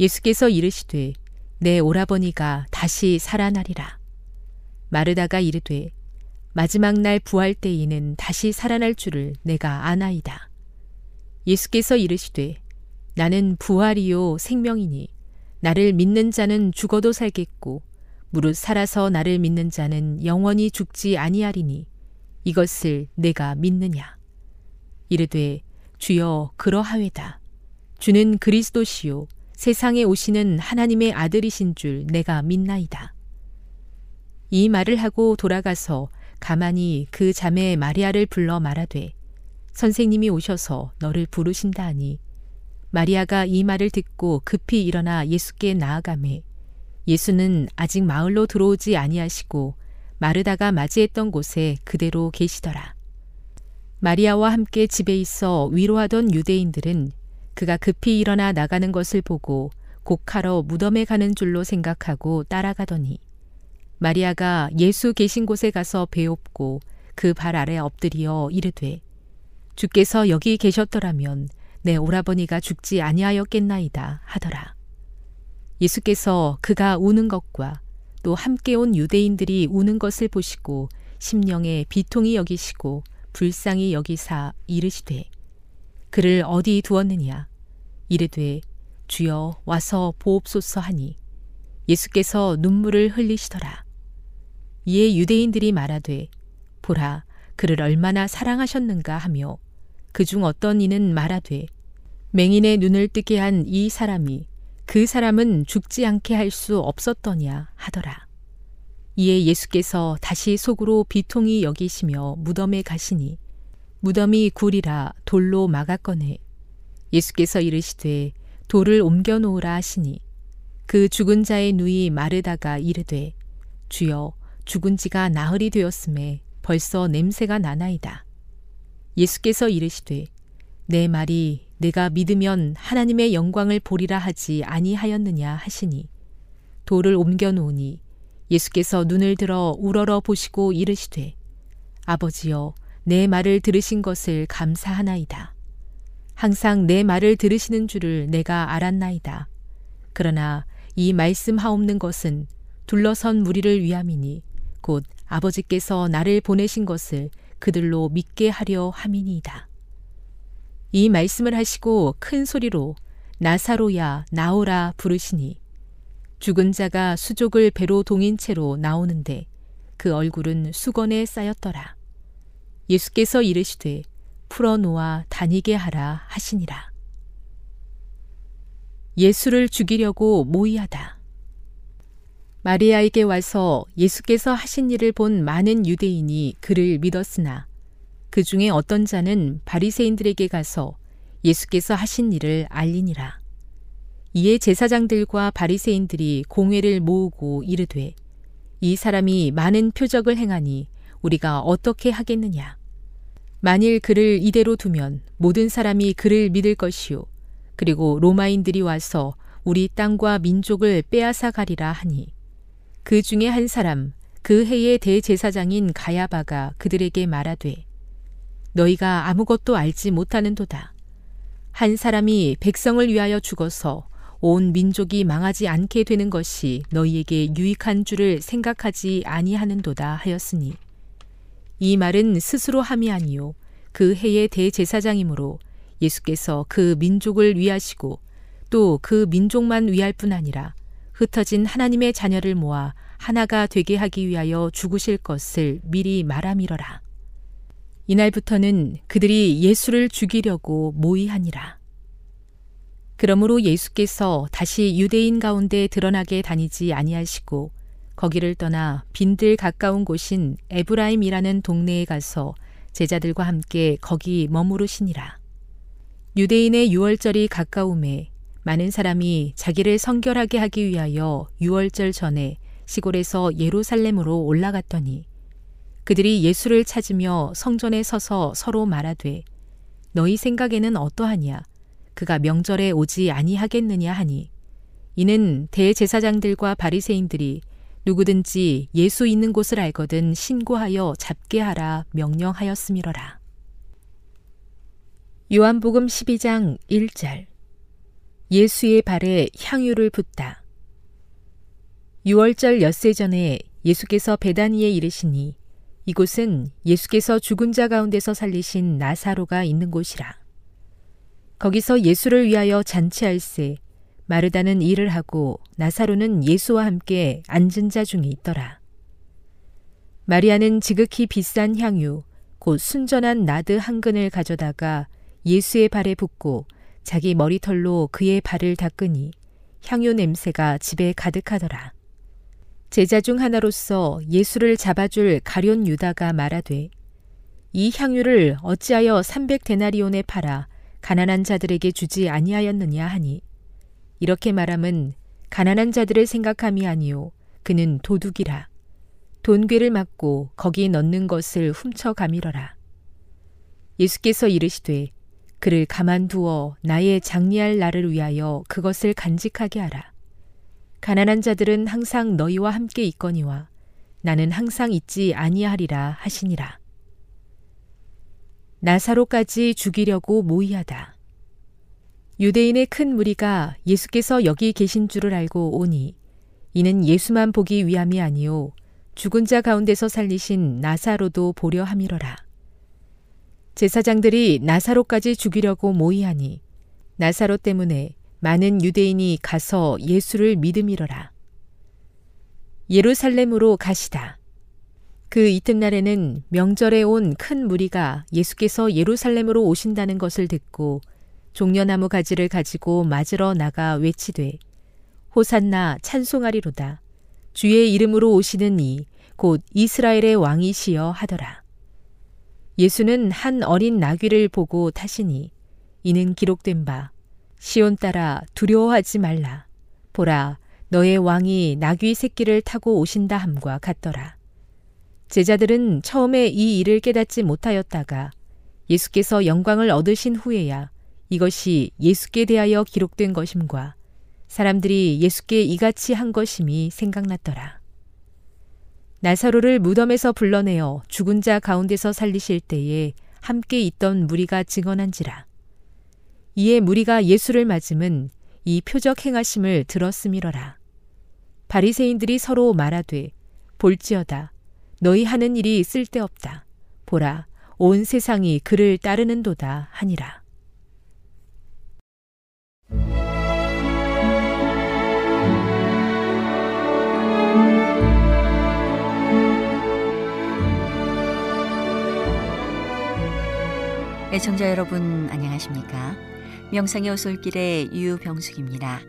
예수께서 이르시되 내 오라버니가 다시 살아나리라. 마르다가 이르되 마지막 날 부활 때에는 다시 살아날 줄을 내가 아나이다. 예수께서 이르시되 나는 부활이요 생명이니 나를 믿는 자는 죽어도 살겠고 무릇 살아서 나를 믿는 자는 영원히 죽지 아니하리니 이것을 내가 믿느냐? 이르되 주여 그러하외다. 주는 그리스도시요 세상에 오시는 하나님의 아들이신 줄 내가 믿나이다. 이 말을 하고 돌아가서 가만히 그 자매 마리아를 불러 말하되 선생님이 오셔서 너를 부르신다 하니 마리아가 이 말을 듣고 급히 일어나 예수께 나아가매 예수는 아직 마을로 들어오지 아니하시고 마르다가 맞이했던 곳에 그대로 계시더라. 마리아와 함께 집에 있어 위로하던 유대인들은 그가 급히 일어나 나가는 것을 보고 곡하러 무덤에 가는 줄로 생각하고 따라가더니 마리아가 예수 계신 곳에 가서 배옵고 그 발 아래 엎드리어 이르되 주께서 여기 계셨더라면 내 오라버니가 죽지 아니하였겠나이다 하더라. 예수께서 그가 우는 것과 또 함께 온 유대인들이 우는 것을 보시고 심령에 비통이 여기시고 불쌍히 여기사 이르시되 그를 어디 두었느냐 이르되 주여 와서 보옵소서 하니 예수께서 눈물을 흘리시더라. 이에 유대인들이 말하되 보라 그를 얼마나 사랑하셨는가 하며 그중 어떤 이는 말하되 맹인의 눈을 뜨게 한 이 사람이 그 사람은 죽지 않게 할 수 없었더냐 하더라. 이에 예수께서 다시 속으로 비통이 여기시며 무덤에 가시니 무덤이 굴이라 돌로 막았거늘 예수께서 이르시되 돌을 옮겨 놓으라 하시니 그 죽은 자의 누이 마르다가 이르되 주여 죽은 지가 나흘이 되었음에 벌써 냄새가 나나이다. 예수께서 이르시되 내 말이 내가 믿으면 하나님의 영광을 보리라 하지 아니하였느냐 하시니 돌을 옮겨 놓으니 예수께서 눈을 들어 우러러 보시고 이르시되 아버지여 내 말을 들으신 것을 감사하나이다. 항상 내 말을 들으시는 줄을 내가 알았나이다. 그러나 이 말씀하옵는 것은 둘러선 무리를 위함이니 곧 아버지께서 나를 보내신 것을 그들로 믿게 하려 함이니이다. 이 말씀을 하시고 큰 소리로 나사로야 나오라 부르시니 죽은 자가 수족을 배로 동인 채로 나오는데 그 얼굴은 수건에 쌓였더라. 예수께서 이르시되 풀어놓아 다니게 하라 하시니라. 예수를 죽이려고 모의하다. 마리아에게 와서 예수께서 하신 일을 본 많은 유대인이 그를 믿었으나 그 중에 어떤 자는 바리새인들에게 가서 예수께서 하신 일을 알리니라. 이에 제사장들과 바리새인들이 공회를 모으고 이르되 이 사람이 많은 표적을 행하니 우리가 어떻게 하겠느냐. 만일 그를 이대로 두면 모든 사람이 그를 믿을 것이요. 그리고 로마인들이 와서 우리 땅과 민족을 빼앗아 가리라 하니 그 중에 한 사람 그 해의 대제사장인 가야바가 그들에게 말하되 너희가 아무것도 알지 못하는도다. 한 사람이 백성을 위하여 죽어서 온 민족이 망하지 않게 되는 것이 너희에게 유익한 줄을 생각하지 아니하는도다 하였으니 이 말은 스스로 함이 아니요 그 해의 대제사장이므로 예수께서 그 민족을 위하시고 또 그 민족만 위할 뿐 아니라 흩어진 하나님의 자녀를 모아 하나가 되게 하기 위하여 죽으실 것을 미리 말함이러라. 이날부터는 그들이 예수를 죽이려고 모의하니라. 그러므로 예수께서 다시 유대인 가운데 드러나게 다니지 아니하시고 거기를 떠나 빈들 가까운 곳인 에브라임이라는 동네에 가서 제자들과 함께 거기 머무르시니라. 유대인의 유월절이 가까움에 많은 사람이 자기를 성결하게 하기 위하여 유월절 전에 시골에서 예루살렘으로 올라갔더니 그들이 예수를 찾으며 성전에 서서 서로 말하되 너희 생각에는 어떠하냐? 그가 명절에 오지 아니하겠느냐? 하니 이는 대제사장들과 바리새인들이 누구든지 예수 있는 곳을 알거든 신고하여 잡게 하라 명령하였음이러라. 요한복음 12장 1절 예수의 발에 향유를 붓다. 6월절 엿새 전에 예수께서 베다니에 이르시니 이곳은 예수께서 죽은 자 가운데서 살리신 나사로가 있는 곳이라. 거기서 예수를 위하여 잔치할세 마르다는 일을 하고 나사로는 예수와 함께 앉은 자 중에 있더라. 마리아는 지극히 비싼 향유, 곧 순전한 나드 한 근을 가져다가 예수의 발에 붓고 자기 머리털로 그의 발을 닦으니 향유 냄새가 집에 가득하더라. 제자 중 하나로서 예수를 잡아줄 가련 유다가 말하되 이 향유를 어찌하여 300데나리온에 팔아 가난한 자들에게 주지 아니하였느냐 하니? 이렇게 말함은 가난한 자들을 생각함이 아니요 그는 도둑이라. 돈괴를 맞고 거기 넣는 것을 훔쳐 가밀어라. 예수께서 이르시되 그를 가만두어 나의 장리할 날을 위하여 그것을 간직하게 하라 가난한 자들은 항상 너희와 함께 있거니와 나는 항상 있지 아니하리라 하시니라 나사로까지 죽이려고 모의하다. 유대인의 큰 무리가 예수께서 여기 계신 줄을 알고 오니 이는 예수만 보기 위함이 아니요 죽은 자 가운데서 살리신 나사로도 보려 함이로라. 제사장들이 나사로까지 죽이려고 모의하니 나사로 때문에 많은 유대인이 가서 예수를 믿음이로라. 예루살렘으로 가시다. 그 이튿날에는 명절에 온 큰 무리가 예수께서 예루살렘으로 오신다는 것을 듣고 종려나무 가지를 가지고 맞으러 나가 외치되 호산나 찬송하리로다. 주의 이름으로 오시는 이 곧 이스라엘의 왕이시여 하더라. 예수는 한 어린 나귀를 보고 타시니 이는 기록된 바 시온 따라 두려워하지 말라. 보라 너의 왕이 나귀 새끼를 타고 오신다 함과 같더라. 제자들은 처음에 이 일을 깨닫지 못하였다가 예수께서 영광을 얻으신 후에야 이것이 예수께 대하여 기록된 것임과 사람들이 예수께 이같이 한 것임이 생각났더라. 나사로를 무덤에서 불러내어 죽은 자 가운데서 살리실 때에 함께 있던 무리가 증언한지라. 이에 무리가 예수를 맞음은 이 표적 행하심을 들었음이러라. 바리새인들이 서로 말하되 볼지어다 너희 하는 일이 쓸데없다. 보라, 온 세상이 그를 따르는도다 하니라. 애청자 여러분 안녕하십니까? 명상의 오솔길의 유병숙입니다.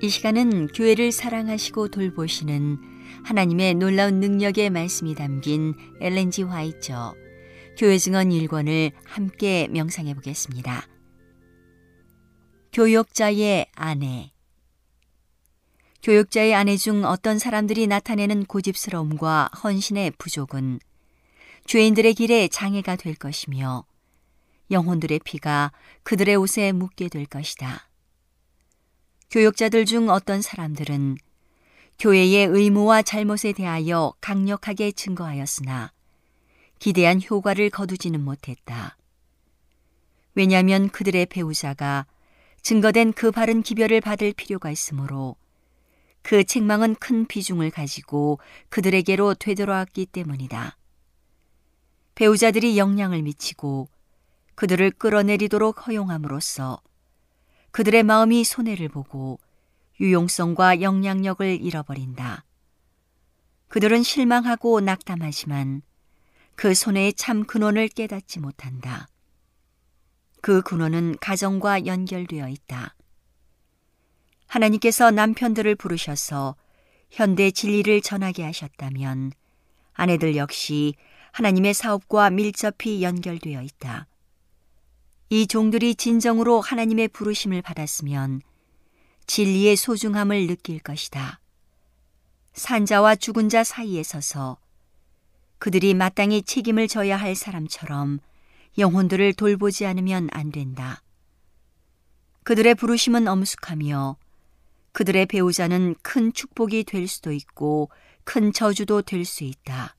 이 시간은 교회를 사랑하시고 돌보시는 하나님의 놀라운 능력의 말씀이 담긴 엘렌지 화이처 교회 증언 1권을 함께 명상해 보겠습니다. 교역자의 아내 교역자의 아내 중 어떤 사람들이 나타내는 고집스러움과 헌신의 부족은 죄인들의 길에 장애가 될 것이며 영혼들의 피가 그들의 옷에 묻게 될 것이다. 교역자들 중 어떤 사람들은 교회의 의무와 잘못에 대하여 강력하게 증거하였으나 기대한 효과를 거두지는 못했다. 왜냐하면 그들의 배우자가 증거된 그 바른 기별을 받을 필요가 있으므로 그 책망은 큰 비중을 가지고 그들에게로 되돌아왔기 때문이다. 배우자들이 영향을 미치고 그들을 끌어내리도록 허용함으로써 그들의 마음이 손해를 보고 유용성과 영향력을 잃어버린다. 그들은 실망하고 낙담하지만 그 손해의 참 근원을 깨닫지 못한다. 그 근원은 가정과 연결되어 있다. 하나님께서 남편들을 부르셔서 현대 진리를 전하게 하셨다면 아내들 역시 하나님의 사업과 밀접히 연결되어 있다. 이 종들이 진정으로 하나님의 부르심을 받았으면 진리의 소중함을 느낄 것이다. 산자와 죽은 자 사이에 서서 그들이 마땅히 책임을 져야 할 사람처럼 영혼들을 돌보지 않으면 안 된다. 그들의 부르심은 엄숙하며 그들의 배우자는 큰 축복이 될 수도 있고 큰 저주도 될 수 있다.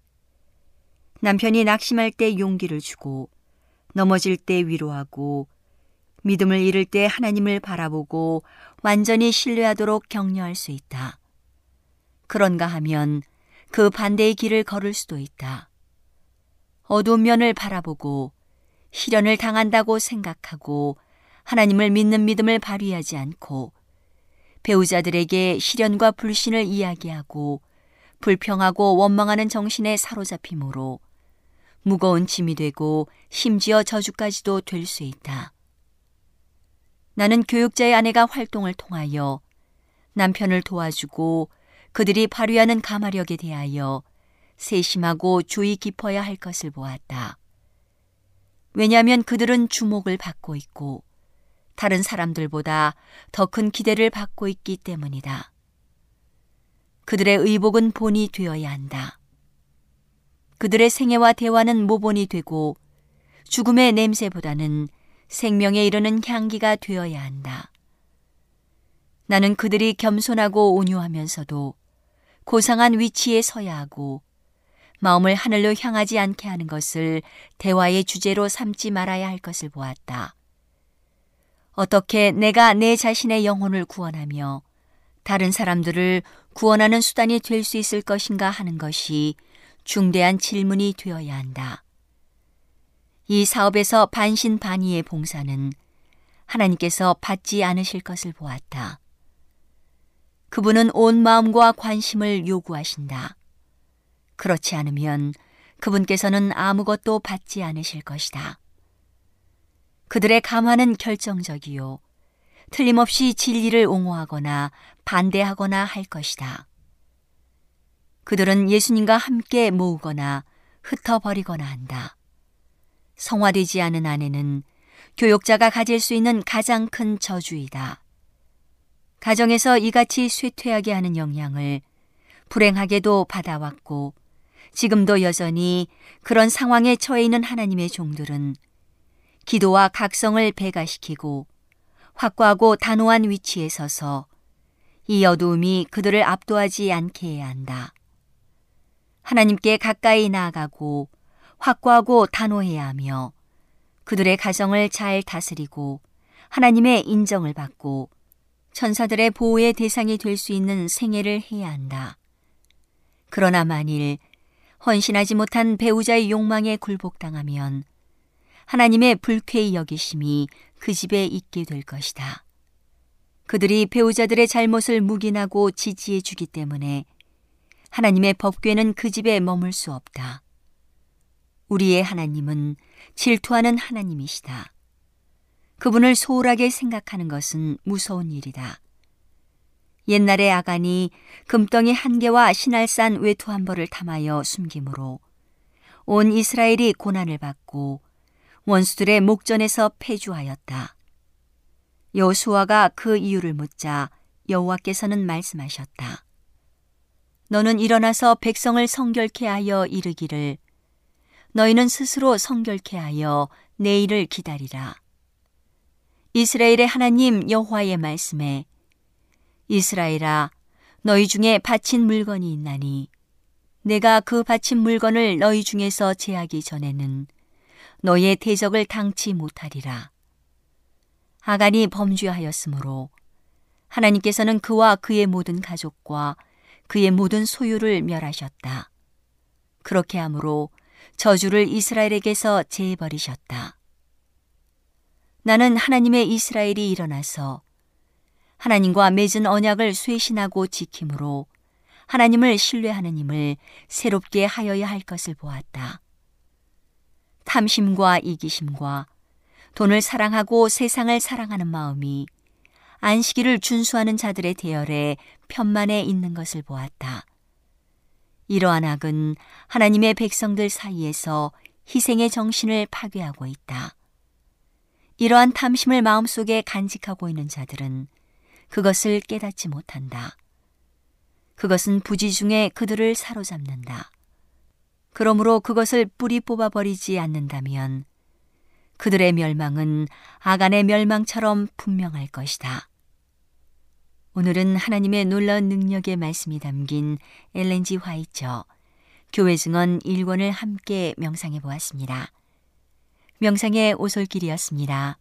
남편이 낙심할 때 용기를 주고 넘어질 때 위로하고 믿음을 잃을 때 하나님을 바라보고 완전히 신뢰하도록 격려할 수 있다. 그런가 하면 그 반대의 길을 걸을 수도 있다. 어두운 면을 바라보고 시련을 당한다고 생각하고 하나님을 믿는 믿음을 발휘하지 않고 배우자들에게 시련과 불신을 이야기하고 불평하고 원망하는 정신에 사로잡힘으로 무거운 짐이 되고 심지어 저주까지도 될 수 있다. 나는 교육자의 아내가 활동을 통하여 남편을 도와주고 그들이 발휘하는 가마력에 대하여 세심하고 주의 깊어야 할 것을 보았다. 왜냐하면 그들은 주목을 받고 있고 다른 사람들보다 더 큰 기대를 받고 있기 때문이다. 그들의 의복은 본이 되어야 한다. 그들의 생애와 대화는 모본이 되고 죽음의 냄새보다는 생명에 이르는 향기가 되어야 한다. 나는 그들이 겸손하고 온유하면서도 고상한 위치에 서야 하고 마음을 하늘로 향하지 않게 하는 것을 대화의 주제로 삼지 말아야 할 것을 보았다. 어떻게 내가 내 자신의 영혼을 구원하며 다른 사람들을 구원하는 수단이 될 수 있을 것인가 하는 것이 중대한 질문이 되어야 한다. 이 사업에서 반신반의의 봉사는 하나님께서 받지 않으실 것을 보았다. 그분은 온 마음과 관심을 요구하신다. 그렇지 않으면 그분께서는 아무것도 받지 않으실 것이다. 그들의 감화는 결정적이요. 틀림없이 진리를 옹호하거나 반대하거나 할 것이다. 그들은 예수님과 함께 모으거나 흩어버리거나 한다. 성화되지 않은 아내는 교역자가 가질 수 있는 가장 큰 저주이다. 가정에서 이같이 쇠퇴하게 하는 영향을 불행하게도 받아왔고 지금도 여전히 그런 상황에 처해 있는 하나님의 종들은 기도와 각성을 배가시키고 확고하고 단호한 위치에 서서 이 어두움이 그들을 압도하지 않게 해야 한다. 하나님께 가까이 나아가고 확고하고 단호해야 하며 그들의 가정을 잘 다스리고 하나님의 인정을 받고 천사들의 보호의 대상이 될 수 있는 생애를 해야 한다. 그러나 만일 헌신하지 못한 배우자의 욕망에 굴복당하면 하나님의 불쾌히 여기심이 그 집에 있게 될 것이다. 그들이 배우자들의 잘못을 묵인하고 지지해 주기 때문에 하나님의 법궤는 그 집에 머물 수 없다. 우리의 하나님은 질투하는 하나님이시다. 그분을 소홀하게 생각하는 것은 무서운 일이다. 옛날에 아간이 금덩이 한 개와 신할산 외투 한 벌을 탐하여 숨김으로 온 이스라엘이 고난을 받고 원수들의 목전에서 패주하였다. 여호수아가 그 이유를 묻자 여호와께서는 말씀하셨다. 너는 일어나서 백성을 성결케 하여 이르기를 너희는 스스로 성결케 하여 내일을 기다리라. 이스라엘의 하나님 여호와의 말씀에 이스라엘아 너희 중에 바친 물건이 있나니 내가 그 바친 물건을 너희 중에서 제하기 전에는 너희의 대적을 당치 못하리라. 아간이 범죄하였으므로 하나님께서는 그와 그의 모든 가족과 그의 모든 소유를 멸하셨다. 그렇게 함으로 저주를 이스라엘에게서 제해버리셨다. 나는 하나님의 이스라엘이 일어나서 하나님과 맺은 언약을 쇄신하고 지킴으로 하나님을 신뢰하는 힘을 새롭게 하여야 할 것을 보았다. 탐심과 이기심과 돈을 사랑하고 세상을 사랑하는 마음이 안식일을 준수하는 자들의 대열에 편만에 있는 것을 보았다. 이러한 악은 하나님의 백성들 사이에서 희생의 정신을 파괴하고 있다. 이러한 탐심을 마음속에 간직하고 있는 자들은 그것을 깨닫지 못한다. 그것은 부지 중에 그들을 사로잡는다. 그러므로 그것을 뿌리 뽑아버리지 않는다면 그들의 멸망은 아간의 멸망처럼 분명할 것이다. 오늘은 하나님의 놀라운 능력의 말씀이 담긴 엘렌지 화이처 교회 증언 1권을 함께 명상해 보았습니다. 명상의 오솔길이었습니다.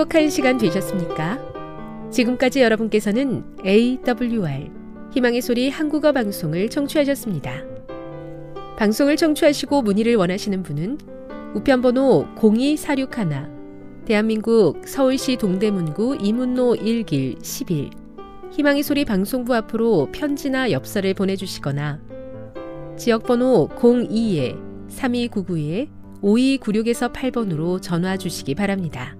행복한 시간 되셨습니까? 지금까지 여러분께서는 AWR 희망의 소리 한국어 방송을 청취하셨습니다. 방송을 청취하시고 문의를 원하시는 분은 우편번호 02461 대한민국 서울시 동대문구 이문로 1길 11 희망의 소리 방송부 앞으로 편지나 엽서를 보내주시거나 지역번호 02-3299-5296에서 8번으로 전화 주시기 바랍니다.